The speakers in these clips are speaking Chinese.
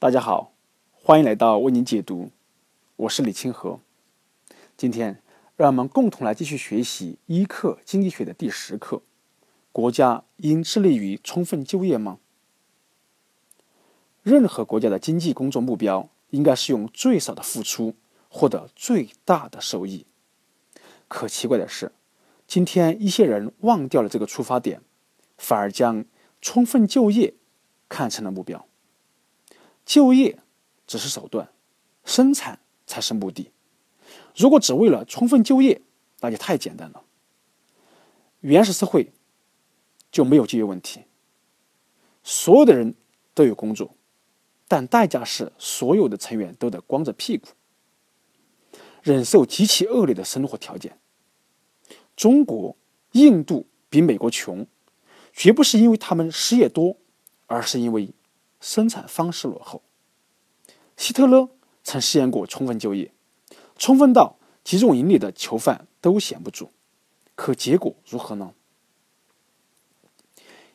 大家好，欢迎来到为您解读，我是李清河。今天让我们共同来继续学习一课经济学的第十课：国家应致力于充分就业吗？任何国家的经济工作目标应该是用最少的付出获得最大的收益。可奇怪的是，今天一些人忘掉了这个出发点，反而将充分就业看成了目标。就业只是手段，生产才是目的。如果只为了充分就业，那就太简单了。原始社会就没有就业问题，所有的人都有工作。但代价是，所有的成员都得光着屁股，忍受极其恶劣的生活条件。中国、印度比美国穷，绝不是因为他们失业多，而是因为生产方式落后。希特勒曾试验过充分就业，充分到集中营里的囚犯都闲不住，可结果如何呢？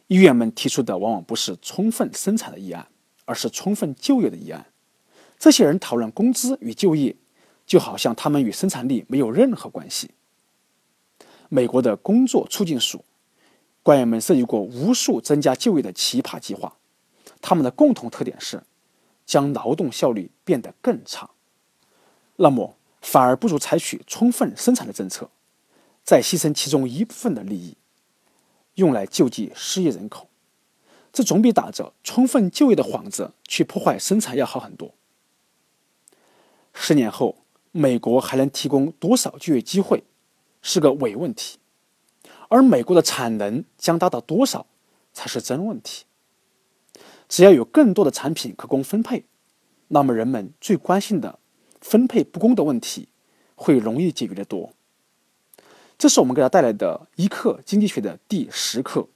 议员们提出的往往不是充分生产的议案。而是充分就业的议案。这些人讨论工资与就业，就好像他们与生产力没有任何关系。美国的工作促进署官员们设计过无数增加就业的奇葩计划，他们的共同特点是将劳动效率变得更差。那么，反而不如采取充分生产的政策，再牺牲其中一部分的利益，用来救济失业人口。这总比打着充分就业的幌子去破坏生产要好很多。十年后，美国还能提供多少就业机会，是个伪问题；而美国的产能将达到多少，才是真问题。只要有更多的产品可供分配，那么人们最关心的分配不公的问题会容易解决得多。这是我们给他带来的一课经济学的第十课：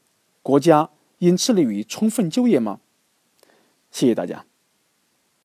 国家。应致力于充分就业吗？谢谢大家。